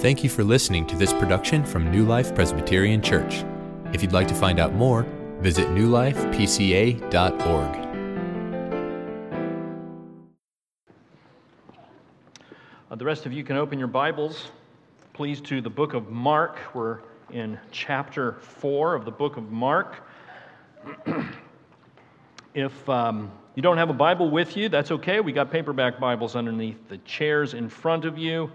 Thank you for listening to this production from New Life Presbyterian Church. If you'd like to find out more, visit newlifepca.org. Uh, the rest of you can open your Bibles, please, to the book of Mark. We're in chapter 4 of the book of Mark. if um, you don't have a Bible with you, that's okay. We got paperback Bibles underneath the chairs in front of you.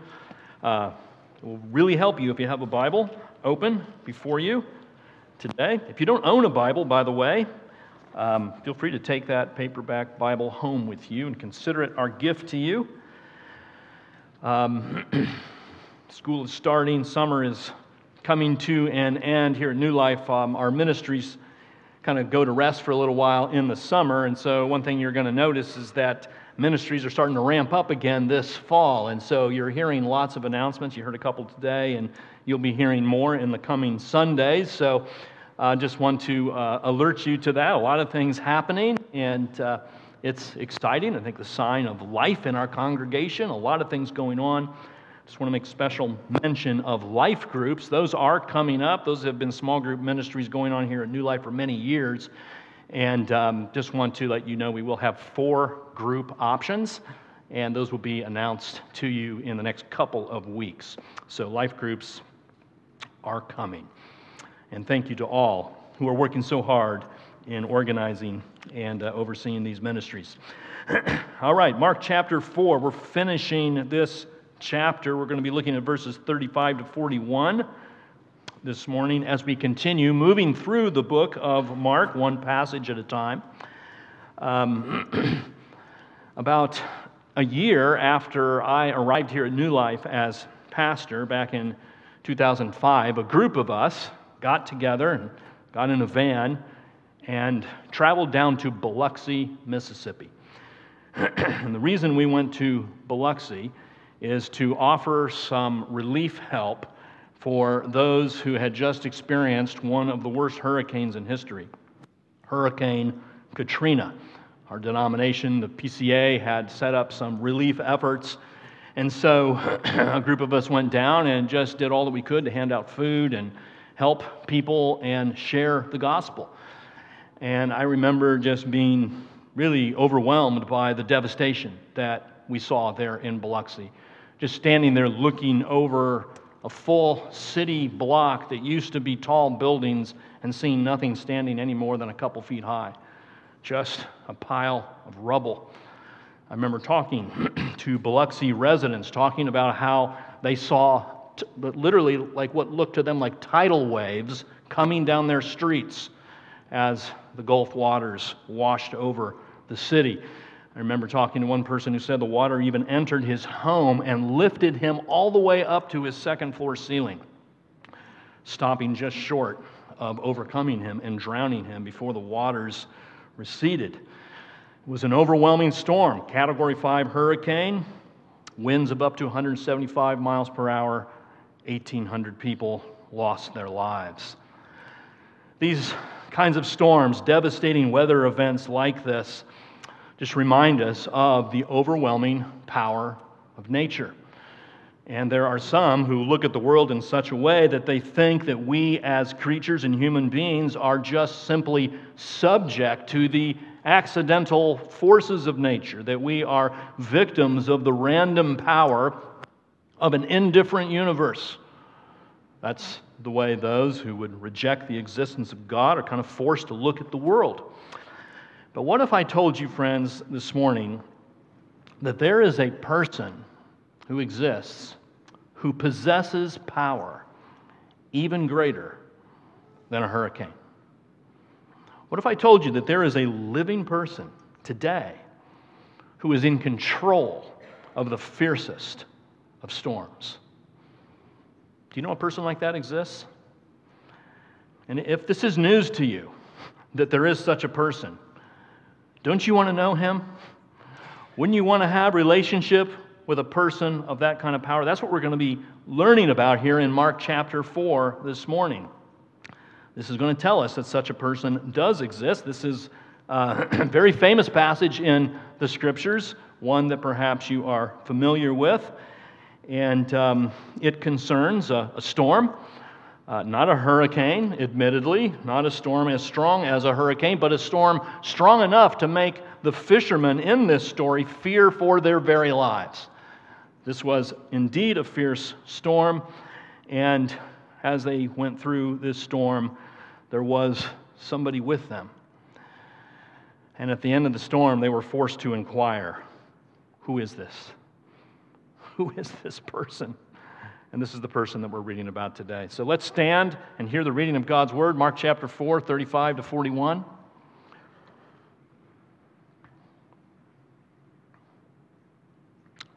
Uh, it will really help you if you have a Bible open before you today. If you don't own a Bible, by the way, um, feel free to take that paperback Bible home with you and consider it our gift to you. Um, school is starting, summer is coming to an end here at New Life. Um, our ministries kind of go to rest for a little while in the summer, and so one thing you're going to notice is that ministries are starting to ramp up again this fall, and so you're hearing lots of announcements. You heard a couple today, and you'll be hearing more in the coming Sundays. So I uh, just want to uh, alert you to that. A lot of things happening, and uh, it's exciting. I think the sign of life in our congregation, a lot of things going on. Just want to make special mention of life groups. Those are coming up. Those have been small group ministries going on here at New Life for many years. And um, just want to let you know we will have four group options, and those will be announced to you in the next couple of weeks. So, life groups are coming. And thank you to all who are working so hard in organizing and uh, overseeing these ministries. All right, Mark chapter 4. We're finishing this chapter. We're going to be looking at verses 35 to 41 this morning as we continue moving through the book of Mark, one passage at a time. Um, about a year after I arrived here at New Life as pastor back in 2005, a group of us got together and got in a van and traveled down to Biloxi, Mississippi. and the reason we went to Biloxi is to offer some relief help for those who had just experienced one of the worst hurricanes in history Hurricane Katrina. Our denomination, the PCA, had set up some relief efforts. And so a group of us went down and just did all that we could to hand out food and help people and share the gospel. And I remember just being really overwhelmed by the devastation that we saw there in Biloxi. Just standing there looking over a full city block that used to be tall buildings and seeing nothing standing any more than a couple feet high. Just a pile of rubble. I remember talking to Biloxi residents, talking about how they saw t- literally like what looked to them like tidal waves coming down their streets as the Gulf waters washed over the city. I remember talking to one person who said the water even entered his home and lifted him all the way up to his second floor ceiling, stopping just short of overcoming him and drowning him before the waters receded. It was an overwhelming storm, category 5 hurricane, winds of up to 175 miles per hour, 1,800 people lost their lives. These kinds of storms, devastating weather events like this, just remind us of the overwhelming power of nature. And there are some who look at the world in such a way that they think that we, as creatures and human beings, are just simply subject to the accidental forces of nature, that we are victims of the random power of an indifferent universe. That's the way those who would reject the existence of God are kind of forced to look at the world. But what if I told you, friends, this morning that there is a person who exists who possesses power even greater than a hurricane? What if I told you that there is a living person today who is in control of the fiercest of storms? Do you know a person like that exists? And if this is news to you, that there is such a person, don't you want to know him? Wouldn't you want to have relationship with a person of that kind of power? That's what we're going to be learning about here in Mark chapter 4 this morning. This is going to tell us that such a person does exist. This is a very famous passage in the scriptures, one that perhaps you are familiar with. And um, it concerns a, a storm, uh, not a hurricane, admittedly, not a storm as strong as a hurricane, but a storm strong enough to make the fishermen in this story fear for their very lives. This was indeed a fierce storm, and as they went through this storm, there was somebody with them. And at the end of the storm, they were forced to inquire Who is this? Who is this person? And this is the person that we're reading about today. So let's stand and hear the reading of God's word, Mark chapter 4, 35 to 41.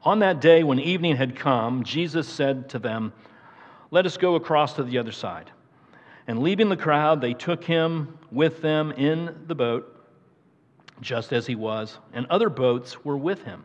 On that day, when evening had come, Jesus said to them, Let us go across to the other side. And leaving the crowd, they took him with them in the boat, just as he was, and other boats were with him.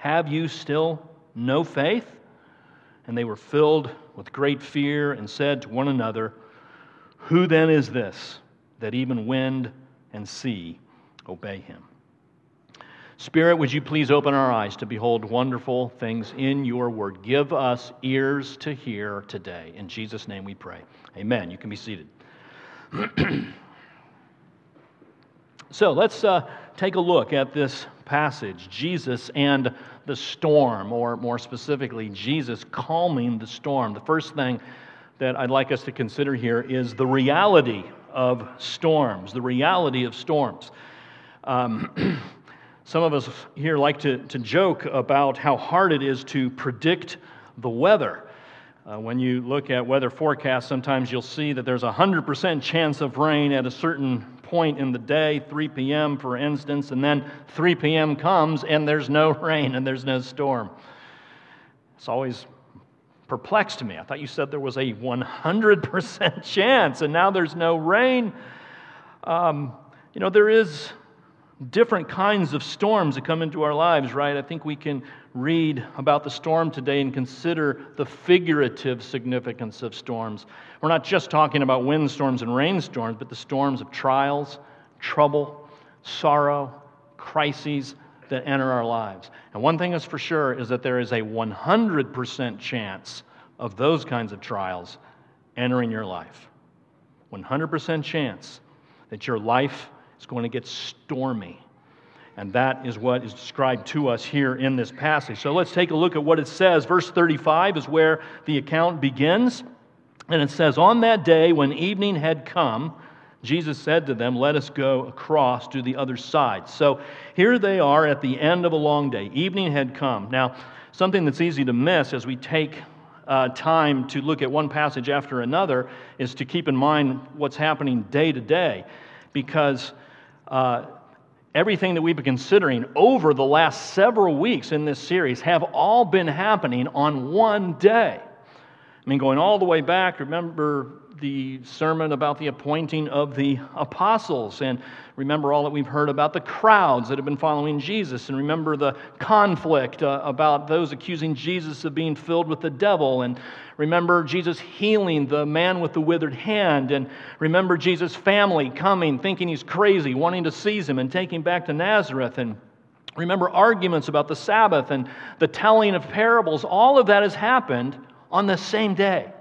Have you still no faith? And they were filled with great fear and said to one another, Who then is this that even wind and sea obey him? Spirit, would you please open our eyes to behold wonderful things in your word? Give us ears to hear today. In Jesus' name we pray. Amen. You can be seated. so let's uh, take a look at this passage Jesus and the storm, or more specifically, Jesus calming the storm. The first thing that I'd like us to consider here is the reality of storms. The reality of storms. Um, some of us here like to, to joke about how hard it is to predict the weather. Uh, when you look at weather forecasts, sometimes you'll see that there's a 100% chance of rain at a certain point in the day, 3 p.m., for instance, and then 3 p.m. comes and there's no rain and there's no storm. It's always perplexed me. I thought you said there was a 100% chance and now there's no rain. Um, you know, there is different kinds of storms that come into our lives, right? I think we can read about the storm today and consider the figurative significance of storms. We're not just talking about windstorms and rainstorms, but the storms of trials, trouble, sorrow, crises that enter our lives. And one thing is for sure is that there is a 100% chance of those kinds of trials entering your life. 100% chance that your life is going to get stormy. And that is what is described to us here in this passage. So let's take a look at what it says. Verse 35 is where the account begins. And it says, On that day when evening had come, Jesus said to them, Let us go across to the other side. So here they are at the end of a long day. Evening had come. Now, something that's easy to miss as we take uh, time to look at one passage after another is to keep in mind what's happening day to day. Because uh, everything that we've been considering over the last several weeks in this series have all been happening on one day. Mean, going all the way back, remember the sermon about the appointing of the apostles, and remember all that we've heard about the crowds that have been following Jesus, and remember the conflict uh, about those accusing Jesus of being filled with the devil, and remember Jesus healing the man with the withered hand, and remember Jesus' family coming, thinking he's crazy, wanting to seize him and take him back to Nazareth, and remember arguments about the Sabbath and the telling of parables. All of that has happened on the same day.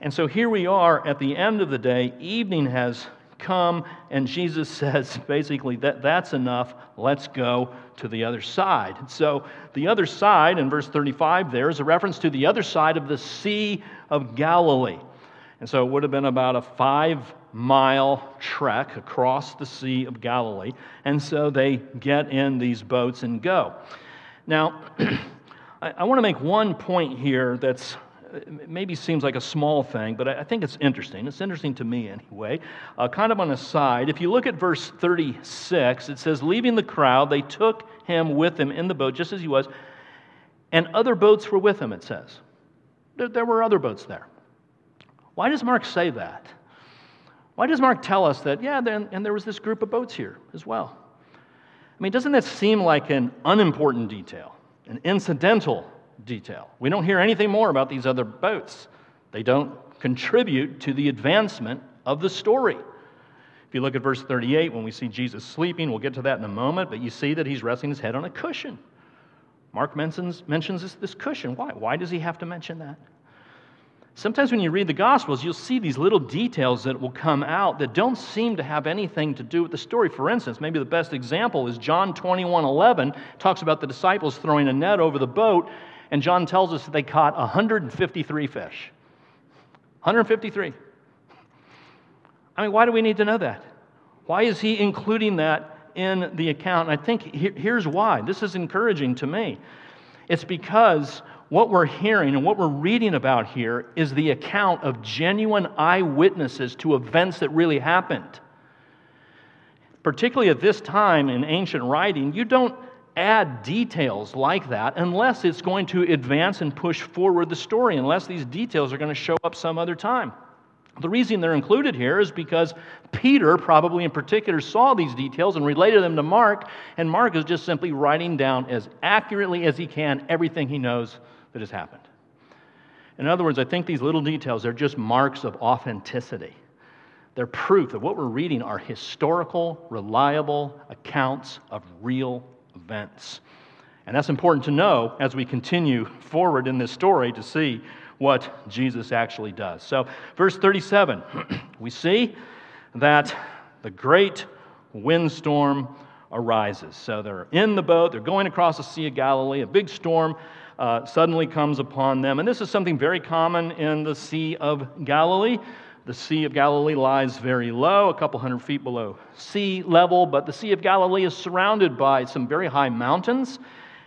And so here we are at the end of the day, evening has come, and Jesus says basically that that's enough. Let's go to the other side. So the other side, in verse 35, there is a reference to the other side of the Sea of Galilee. And so it would have been about a five mile trek across the Sea of Galilee. And so they get in these boats and go. Now, I, I want to make one point here that's maybe seems like a small thing, but I think it's interesting. It's interesting to me anyway. Uh, kind of on a side, if you look at verse 36, it says, Leaving the crowd, they took him with them in the boat, just as he was, And other boats were with him, it says. There, there were other boats there. Why does Mark say that? Why does Mark tell us that, yeah, and there was this group of boats here as well? I mean, doesn't that seem like an unimportant detail, an incidental detail? We don't hear anything more about these other boats. They don't contribute to the advancement of the story. If you look at verse 38, when we see Jesus sleeping, we'll get to that in a moment, but you see that he's resting his head on a cushion. Mark mentions, mentions this, this cushion. Why? Why does he have to mention that? Sometimes when you read the Gospels, you'll see these little details that will come out that don't seem to have anything to do with the story. For instance, maybe the best example is John 21 11 talks about the disciples throwing a net over the boat, and John tells us that they caught 153 fish. 153. I mean, why do we need to know that? Why is he including that in the account. And I think here's why. This is encouraging to me. It's because what we're hearing and what we're reading about here is the account of genuine eyewitnesses to events that really happened. Particularly at this time in ancient writing, you don't add details like that unless it's going to advance and push forward the story, unless these details are going to show up some other time. The reason they're included here is because Peter, probably in particular, saw these details and related them to Mark, and Mark is just simply writing down as accurately as he can everything he knows that has happened. In other words, I think these little details are just marks of authenticity. They're proof that what we're reading are historical, reliable accounts of real events. And that's important to know as we continue forward in this story to see what Jesus actually does. So, verse 37, we see that the great windstorm arises. So, they're in the boat, they're going across the Sea of Galilee, a big storm. Uh, suddenly comes upon them. And this is something very common in the Sea of Galilee. The Sea of Galilee lies very low, a couple hundred feet below sea level, but the Sea of Galilee is surrounded by some very high mountains.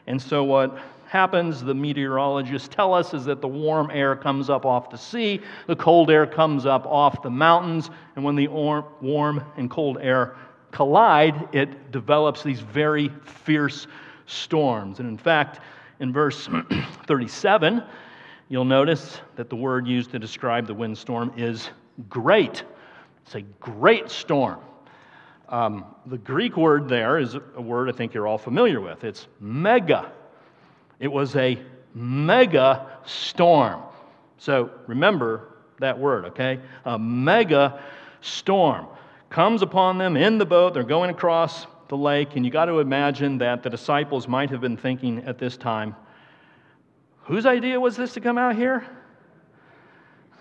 And so, what happens, the meteorologists tell us, is that the warm air comes up off the sea, the cold air comes up off the mountains, and when the warm and cold air collide, it develops these very fierce storms. And in fact, in verse 37, you'll notice that the word used to describe the windstorm is great. It's a great storm. Um, the Greek word there is a word I think you're all familiar with. It's mega. It was a mega storm. So remember that word, okay? A mega storm comes upon them in the boat. They're going across the lake, and you got to imagine that the disciples might have been thinking at this time, whose idea was this to come out here?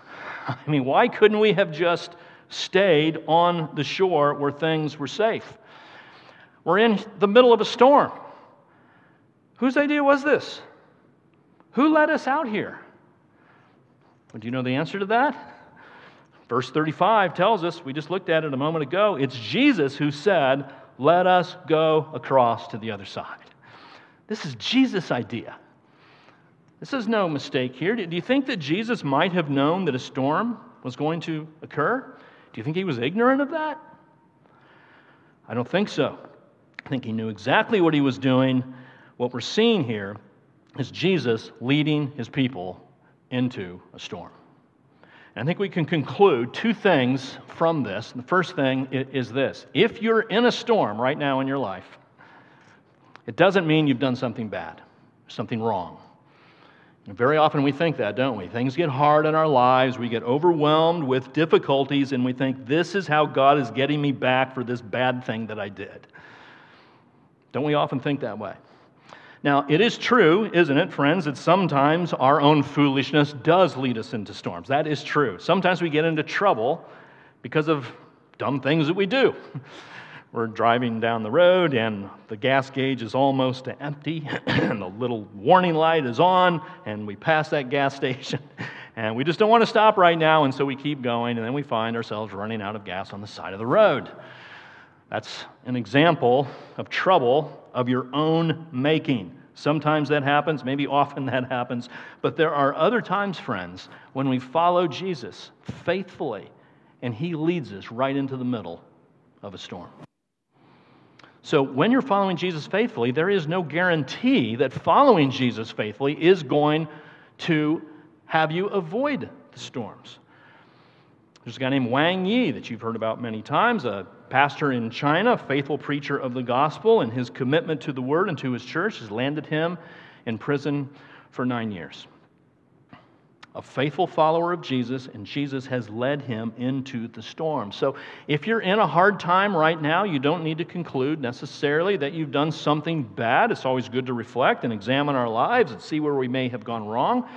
I mean, why couldn't we have just stayed on the shore where things were safe? We're in the middle of a storm. Whose idea was this? Who led us out here? Well, do you know the answer to that? Verse 35 tells us, we just looked at it a moment ago, it's Jesus who said, Let us go across to the other side. This is Jesus' idea. This is no mistake here. Do you think that Jesus might have known that a storm was going to occur? Do you think he was ignorant of that? I don't think so. I think he knew exactly what he was doing what we're seeing here is Jesus leading his people into a storm. I think we can conclude two things from this. The first thing is this if you're in a storm right now in your life, it doesn't mean you've done something bad, something wrong. And very often we think that, don't we? Things get hard in our lives, we get overwhelmed with difficulties, and we think, this is how God is getting me back for this bad thing that I did. Don't we often think that way? Now, it is true, isn't it, friends, that sometimes our own foolishness does lead us into storms. That is true. Sometimes we get into trouble because of dumb things that we do. We're driving down the road and the gas gauge is almost empty and the little warning light is on and we pass that gas station and we just don't want to stop right now and so we keep going and then we find ourselves running out of gas on the side of the road. That's an example of trouble of your own making. Sometimes that happens, maybe often that happens, but there are other times, friends, when we follow Jesus faithfully and he leads us right into the middle of a storm. So, when you're following Jesus faithfully, there is no guarantee that following Jesus faithfully is going to have you avoid the storms. There's a guy named Wang Yi that you've heard about many times, a pastor in China, faithful preacher of the gospel, and his commitment to the word and to his church has landed him in prison for nine years. A faithful follower of Jesus, and Jesus has led him into the storm. So, if you're in a hard time right now, you don't need to conclude necessarily that you've done something bad. It's always good to reflect and examine our lives and see where we may have gone wrong.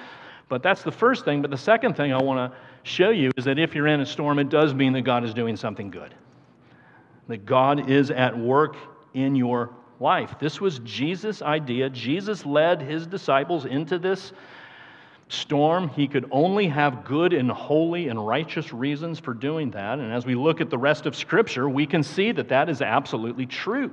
But that's the first thing. But the second thing I want to show you is that if you're in a storm, it does mean that God is doing something good that God is at work in your life. This was Jesus' idea. Jesus led his disciples into this storm. He could only have good and holy and righteous reasons for doing that. And as we look at the rest of Scripture, we can see that that is absolutely true.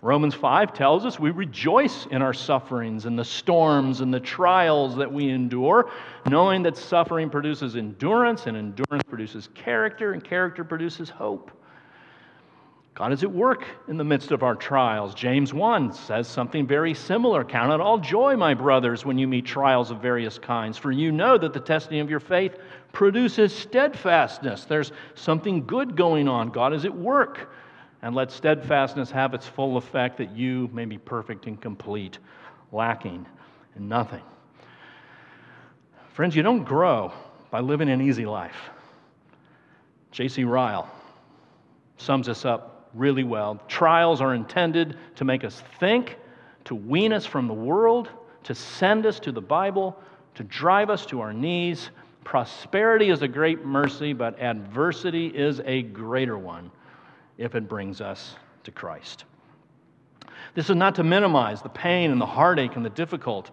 Romans 5 tells us we rejoice in our sufferings and the storms and the trials that we endure, knowing that suffering produces endurance, and endurance produces character, and character produces hope. God is at work in the midst of our trials. James 1 says something very similar. Count it all joy, my brothers, when you meet trials of various kinds, for you know that the testing of your faith produces steadfastness. There's something good going on. God is at work. And let steadfastness have its full effect that you may be perfect and complete, lacking in nothing. Friends, you don't grow by living an easy life. J.C. Ryle sums this up really well. Trials are intended to make us think, to wean us from the world, to send us to the Bible, to drive us to our knees. Prosperity is a great mercy, but adversity is a greater one if it brings us to Christ. This is not to minimize the pain and the heartache and the difficult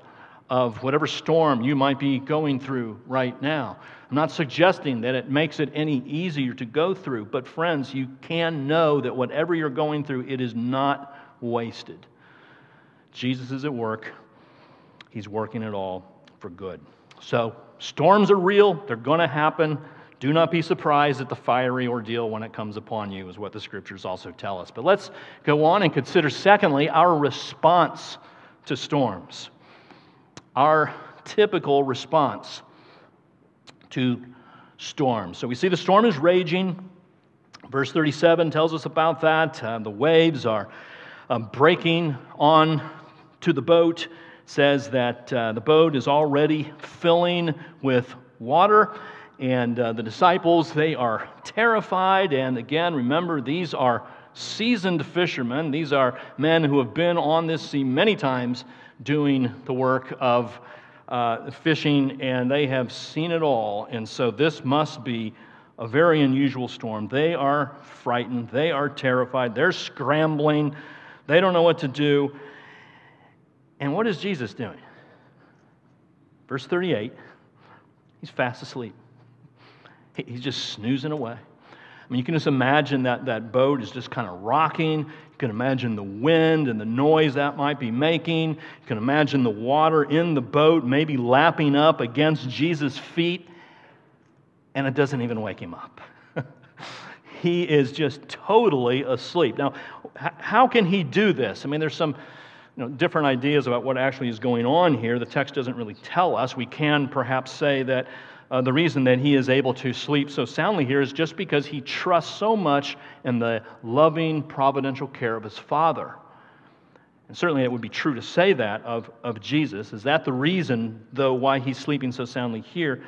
of whatever storm you might be going through right now. I'm not suggesting that it makes it any easier to go through, but friends, you can know that whatever you're going through, it is not wasted. Jesus is at work, He's working it all for good. So, storms are real, they're going to happen. Do not be surprised at the fiery ordeal when it comes upon you, is what the scriptures also tell us. But let's go on and consider, secondly, our response to storms our typical response to storms. So we see the storm is raging. Verse 37 tells us about that. Uh, the waves are uh, breaking on to the boat. It says that uh, the boat is already filling with water. And uh, the disciples, they are terrified. And again, remember, these are seasoned fishermen. These are men who have been on this sea many times doing the work of uh, fishing, and they have seen it all. And so this must be a very unusual storm. They are frightened, they are terrified, they're scrambling, they don't know what to do. And what is Jesus doing? Verse 38 he's fast asleep. He's just snoozing away. I mean, you can just imagine that that boat is just kind of rocking. You can imagine the wind and the noise that might be making. You can imagine the water in the boat maybe lapping up against Jesus' feet, and it doesn't even wake him up. he is just totally asleep. Now, how can he do this? I mean, there's some you know, different ideas about what actually is going on here. The text doesn't really tell us. We can perhaps say that uh, the reason that he is able to sleep so soundly here is just because he trusts so much in the loving, providential care of his Father. And certainly it would be true to say that of, of Jesus. Is that the reason, though, why he's sleeping so soundly here?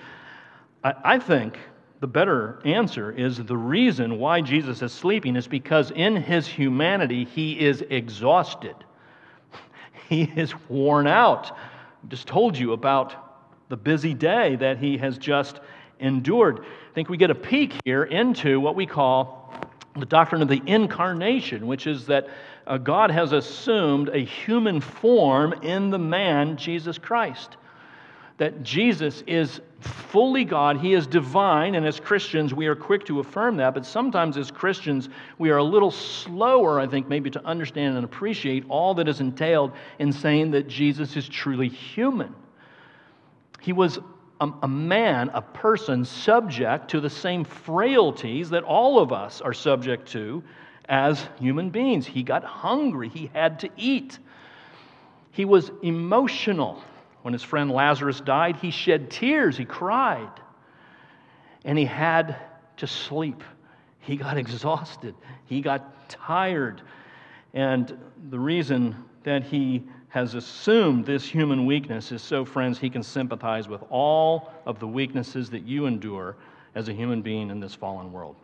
I, I think the better answer is the reason why Jesus is sleeping is because in his humanity he is exhausted. He is worn out. Just told you about the busy day that he has just endured. I think we get a peek here into what we call the doctrine of the incarnation, which is that uh, God has assumed a human form in the man, Jesus Christ. That Jesus is fully God, He is divine, and as Christians, we are quick to affirm that, but sometimes as Christians, we are a little slower, I think, maybe to understand and appreciate all that is entailed in saying that Jesus is truly human. He was a, man, a person subject to the same frailties that all of us are subject to as human beings. He got hungry, he had to eat. He was emotional. When his friend Lazarus died, he shed tears, he cried, and he had to sleep. He got exhausted, he got tired. And the reason that he has assumed this human weakness is so, friends, he can sympathize with all of the weaknesses that you endure as a human being in this fallen world.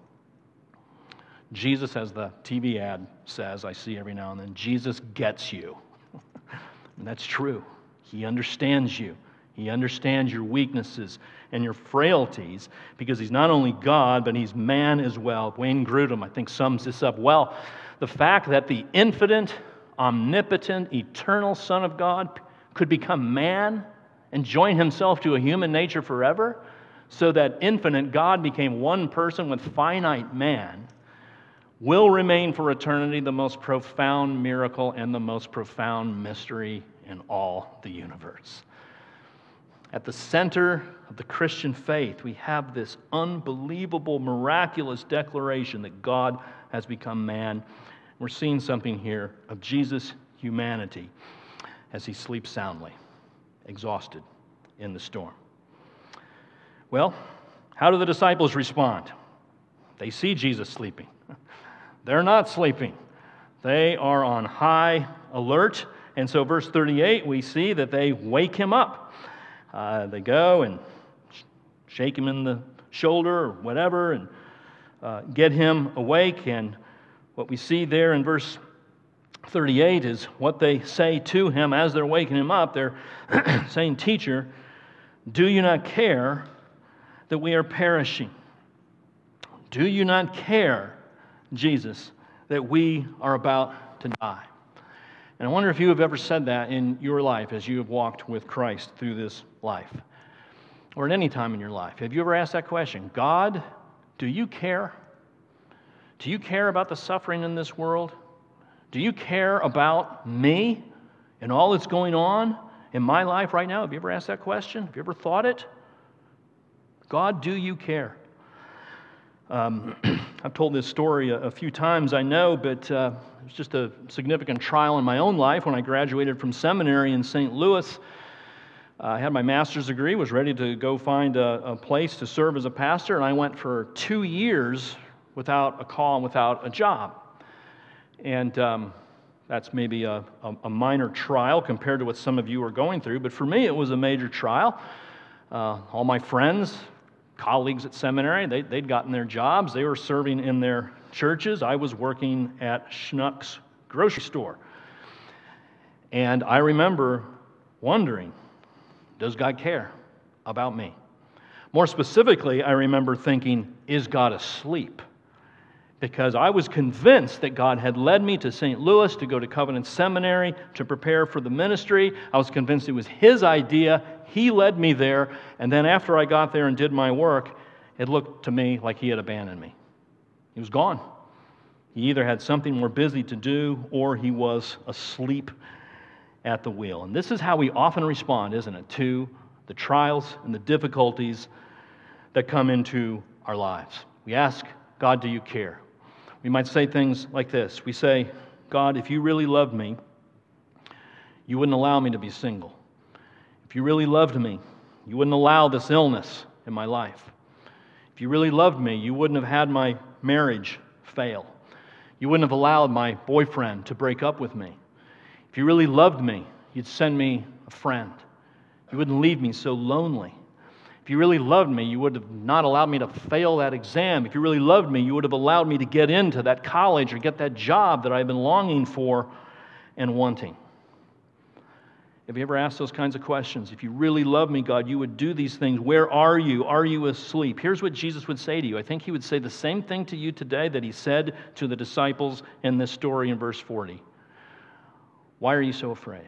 Jesus, as the TV ad says, I see every now and then, Jesus gets you. and that's true. He understands you. He understands your weaknesses and your frailties because he's not only God, but he's man as well. Wayne Grudem, I think, sums this up well. The fact that the infinite, omnipotent, eternal Son of God could become man and join himself to a human nature forever, so that infinite God became one person with finite man, will remain for eternity the most profound miracle and the most profound mystery in all the universe. At the center of the Christian faith, we have this unbelievable, miraculous declaration that God has become man. We're seeing something here of Jesus' humanity as he sleeps soundly, exhausted in the storm. Well, how do the disciples respond? They see Jesus sleeping. They're not sleeping, they are on high alert. And so, verse 38, we see that they wake him up. Uh, they go and shake him in the shoulder or whatever and uh, get him awake. And what we see there in verse 38 is what they say to him as they're waking him up. They're saying, Teacher, do you not care that we are perishing? Do you not care, Jesus, that we are about to die? And I wonder if you have ever said that in your life as you have walked with Christ through this life, or at any time in your life. Have you ever asked that question God, do you care? Do you care about the suffering in this world? Do you care about me and all that's going on in my life right now? Have you ever asked that question? Have you ever thought it? God, do you care? Um, I've told this story a, a, few times, I know, but uh, it was just a significant trial in my own life when I graduated from seminary in St. Louis. I had my master's degree, was ready to go find a, a, place to serve as a pastor, and I went for two years without a call and without a job. And um, that's maybe a, a, minor trial compared to what some of you are going through, but for me, it was a major trial. Uh, all my friends, colleagues at seminary, they, they'd gotten their jobs, they were serving in their churches. I was working at Schnucks grocery store. And I remember wondering, does God care about me? More specifically, I remember thinking, is God asleep? Because I was convinced that God had led me to St. Louis to go to Covenant Seminary to prepare for the ministry. I was convinced it was His idea. He led me there. And then after I got there and did my work, it looked to me like He had abandoned me. He was gone. He either had something more busy to do or he was asleep at the wheel. And this is how we often respond, isn't it, to the trials and the difficulties that come into our lives. We ask, God, do you care? We might say things like this We say, God, if you really loved me, you wouldn't allow me to be single. If you really loved me, you wouldn't allow this illness in my life. If you really loved me, you wouldn't have had my marriage fail. You wouldn't have allowed my boyfriend to break up with me. If you really loved me, you'd send me a friend. You wouldn't leave me so lonely. If you really loved me, you would have not allowed me to fail that exam. If you really loved me, you would have allowed me to get into that college or get that job that I've been longing for and wanting. Have you ever asked those kinds of questions? If you really love me, God, you would do these things. Where are you? Are you asleep? Here's what Jesus would say to you. I think he would say the same thing to you today that he said to the disciples in this story in verse 40. Why are you so afraid?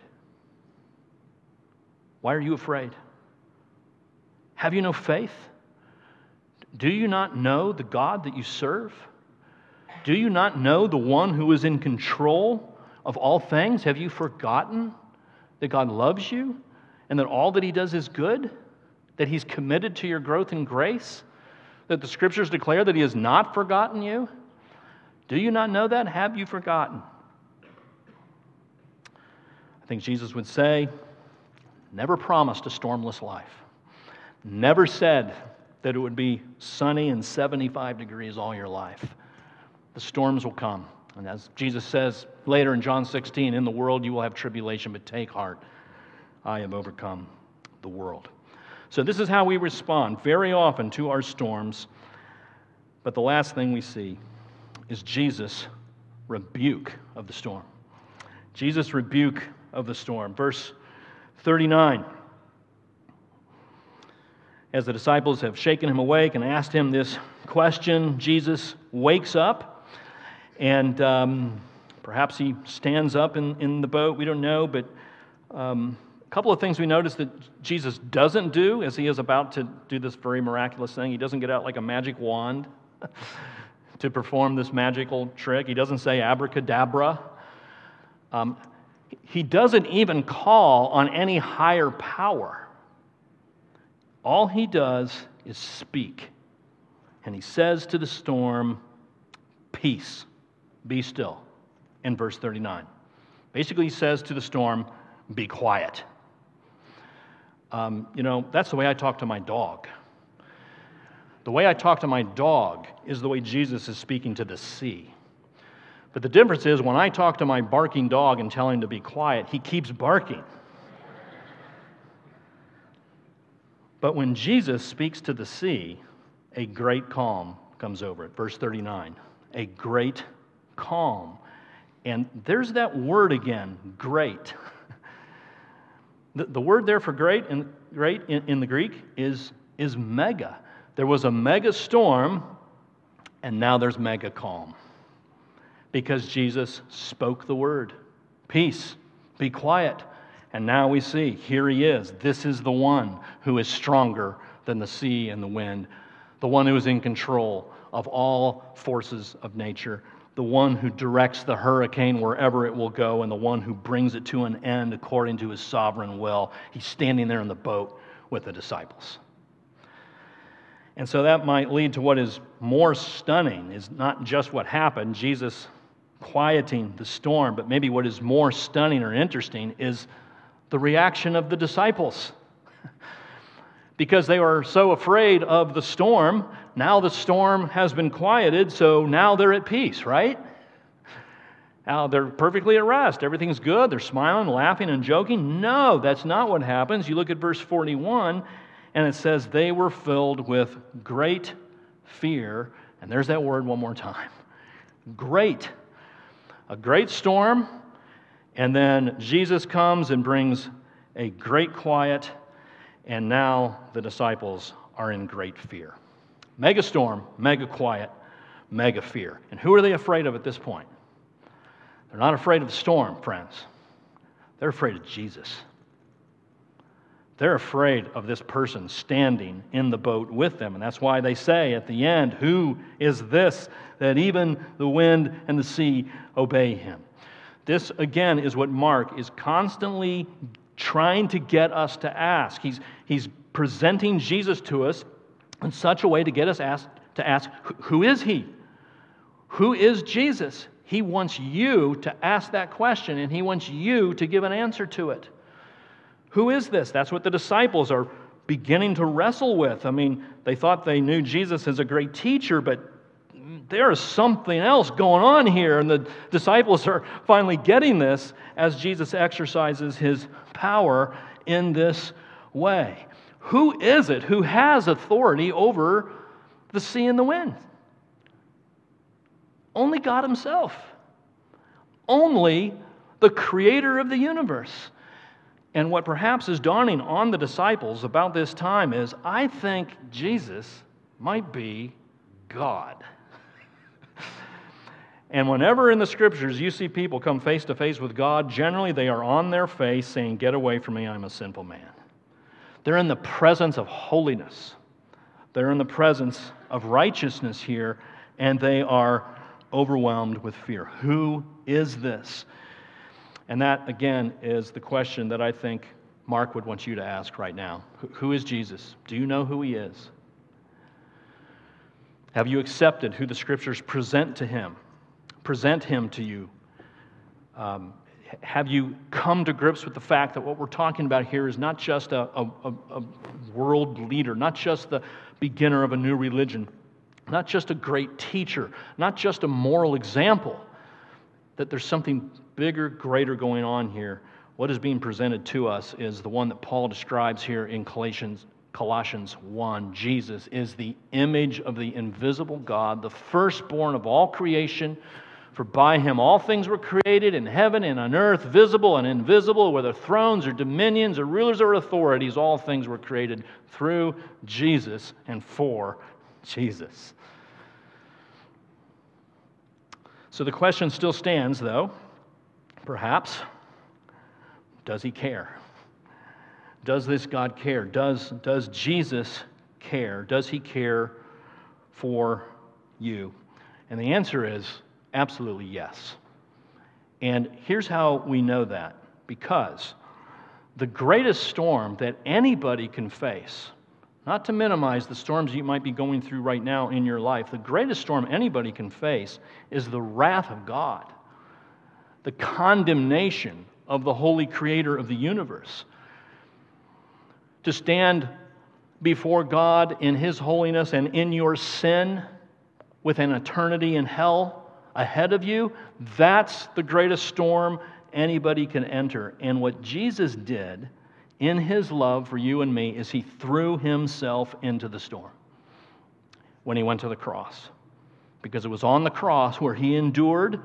Why are you afraid? Have you no faith? Do you not know the God that you serve? Do you not know the one who is in control of all things? Have you forgotten? that God loves you and that all that He does is good, that He's committed to your growth in grace, that the scriptures declare that He has not forgotten you? Do you not know that? Have you forgotten? I think Jesus would say, never promised a stormless life, never said that it would be sunny and 75 degrees all your life. The storms will come. And as Jesus says later in John 16, in the world you will have tribulation, but take heart. I have overcome the world. So, this is how we respond very often to our storms. But the last thing we see is Jesus' rebuke of the storm. Jesus' rebuke of the storm. Verse 39. As the disciples have shaken him awake and asked him this question, Jesus wakes up and um, perhaps he stands up in, in the boat. We don't know, but um, a couple of things we notice that Jesus doesn't do as he is about to do this very miraculous thing. He doesn't get out like a magic wand to perform this magical trick, he doesn't say abracadabra. Um, he doesn't even call on any higher power. All he does is speak. And he says to the storm, Peace, be still, in verse 39. Basically, he says to the storm, Be quiet. Um, you know, that's the way I talk to my dog. The way I talk to my dog is the way Jesus is speaking to the sea. But the difference is when I talk to my barking dog and tell him to be quiet, he keeps barking. But when Jesus speaks to the sea, a great calm comes over it. Verse 39 a great calm. And there's that word again, great. the, the word there for great in, great in, in the Greek is, is mega. There was a mega storm, and now there's mega calm because Jesus spoke the word peace, be quiet. And now we see, here he is. This is the one who is stronger than the sea and the wind, the one who is in control of all forces of nature, the one who directs the hurricane wherever it will go, and the one who brings it to an end according to his sovereign will. He's standing there in the boat with the disciples. And so that might lead to what is more stunning is not just what happened, Jesus quieting the storm, but maybe what is more stunning or interesting is the reaction of the disciples. because they were so afraid of the storm, now the storm has been quieted, so now they're at peace, right? Now they're perfectly at rest. Everything's good. They're smiling, laughing, and joking. No, that's not what happens. You look at verse 41, and it says, They were filled with great fear. And there's that word one more time great. A great storm, and then Jesus comes and brings a great quiet, and now the disciples are in great fear. Mega storm, mega quiet, mega fear. And who are they afraid of at this point? They're not afraid of the storm, friends. They're afraid of Jesus. They're afraid of this person standing in the boat with them. And that's why they say at the end, Who is this that even the wind and the sea obey him? This, again, is what Mark is constantly trying to get us to ask. He's, he's presenting Jesus to us in such a way to get us ask, to ask, Who is he? Who is Jesus? He wants you to ask that question, and he wants you to give an answer to it. Who is this? That's what the disciples are beginning to wrestle with. I mean, they thought they knew Jesus as a great teacher, but there is something else going on here. And the disciples are finally getting this as Jesus exercises his power in this way. Who is it who has authority over the sea and the wind? Only God Himself. Only the creator of the universe. And what perhaps is dawning on the disciples about this time is I think Jesus might be God. And whenever in the scriptures you see people come face to face with God, generally they are on their face saying, Get away from me, I'm a sinful man. They're in the presence of holiness, they're in the presence of righteousness here, and they are overwhelmed with fear. Who is this? And that, again, is the question that I think Mark would want you to ask right now Who is Jesus? Do you know who he is? Have you accepted who the scriptures present to him present him to you? Um, have you come to grips with the fact that what we're talking about here is not just a, a, a, world leader, not just the beginner of a new religion, not just a great teacher, not just a moral example, that there's something bigger, greater going on here. What is being presented to us is the one that Paul describes here in Colossians, Colossians 1. Jesus is the image of the invisible God, the firstborn of all creation for by him all things were created in heaven and on earth, visible and invisible, whether thrones or dominions or rulers or authorities, all things were created through Jesus and for Jesus. So the question still stands, though, perhaps, does he care? Does this God care? Does, does Jesus care? Does he care for you? And the answer is Absolutely yes. And here's how we know that because the greatest storm that anybody can face, not to minimize the storms you might be going through right now in your life, the greatest storm anybody can face is the wrath of God, the condemnation of the holy creator of the universe. To stand before God in his holiness and in your sin with an eternity in hell ahead of you, that's the greatest storm anybody can enter. And what Jesus did in his love for you and me is he threw himself into the storm when he went to the cross. Because it was on the cross where he endured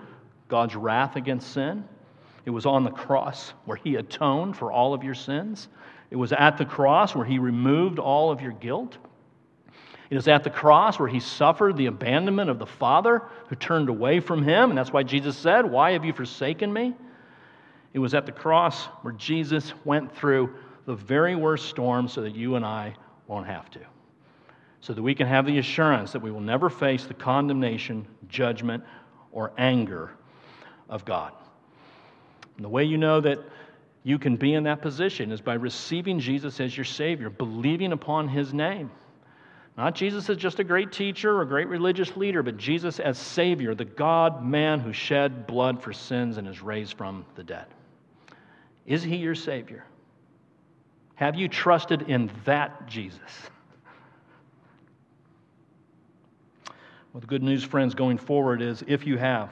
God's wrath against sin. It was on the cross where he atoned for all of your sins. It was at the cross where he removed all of your guilt. It is at the cross where he suffered the abandonment of the Father who turned away from him. And that's why Jesus said, Why have you forsaken me? It was at the cross where Jesus went through the very worst storm so that you and I won't have to. So that we can have the assurance that we will never face the condemnation, judgment, or anger of God. And the way you know that you can be in that position is by receiving Jesus as your Savior, believing upon His name. Not Jesus as just a great teacher or a great religious leader, but Jesus as Savior, the God man who shed blood for sins and is raised from the dead. Is He your Savior? Have you trusted in that Jesus? Well, the good news, friends, going forward is if you have,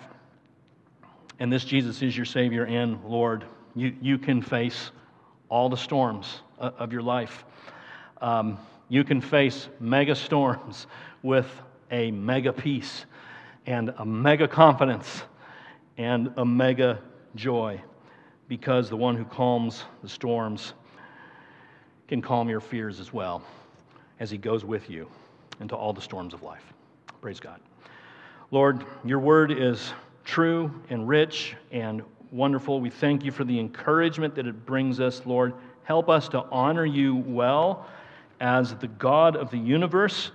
and this Jesus is your Savior and Lord, you, you can face all the storms of your life. Um, you can face mega storms with a mega peace and a mega confidence and a mega joy because the one who calms the storms can calm your fears as well as he goes with you into all the storms of life. Praise God. Lord, your word is true and rich and wonderful. We thank you for the encouragement that it brings us, Lord. Help us to honor you well as the God of the universe,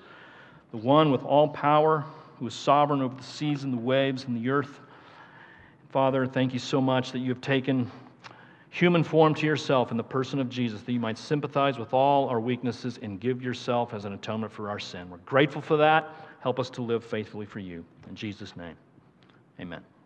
the one with all power, who is sovereign over the seas and the waves and the earth. Father, thank you so much that you have taken human form to yourself in the person of Jesus, that you might sympathize with all our weaknesses and give yourself as an atonement for our sin. We're grateful for that. Help us to live faithfully for you. In Jesus' name, amen.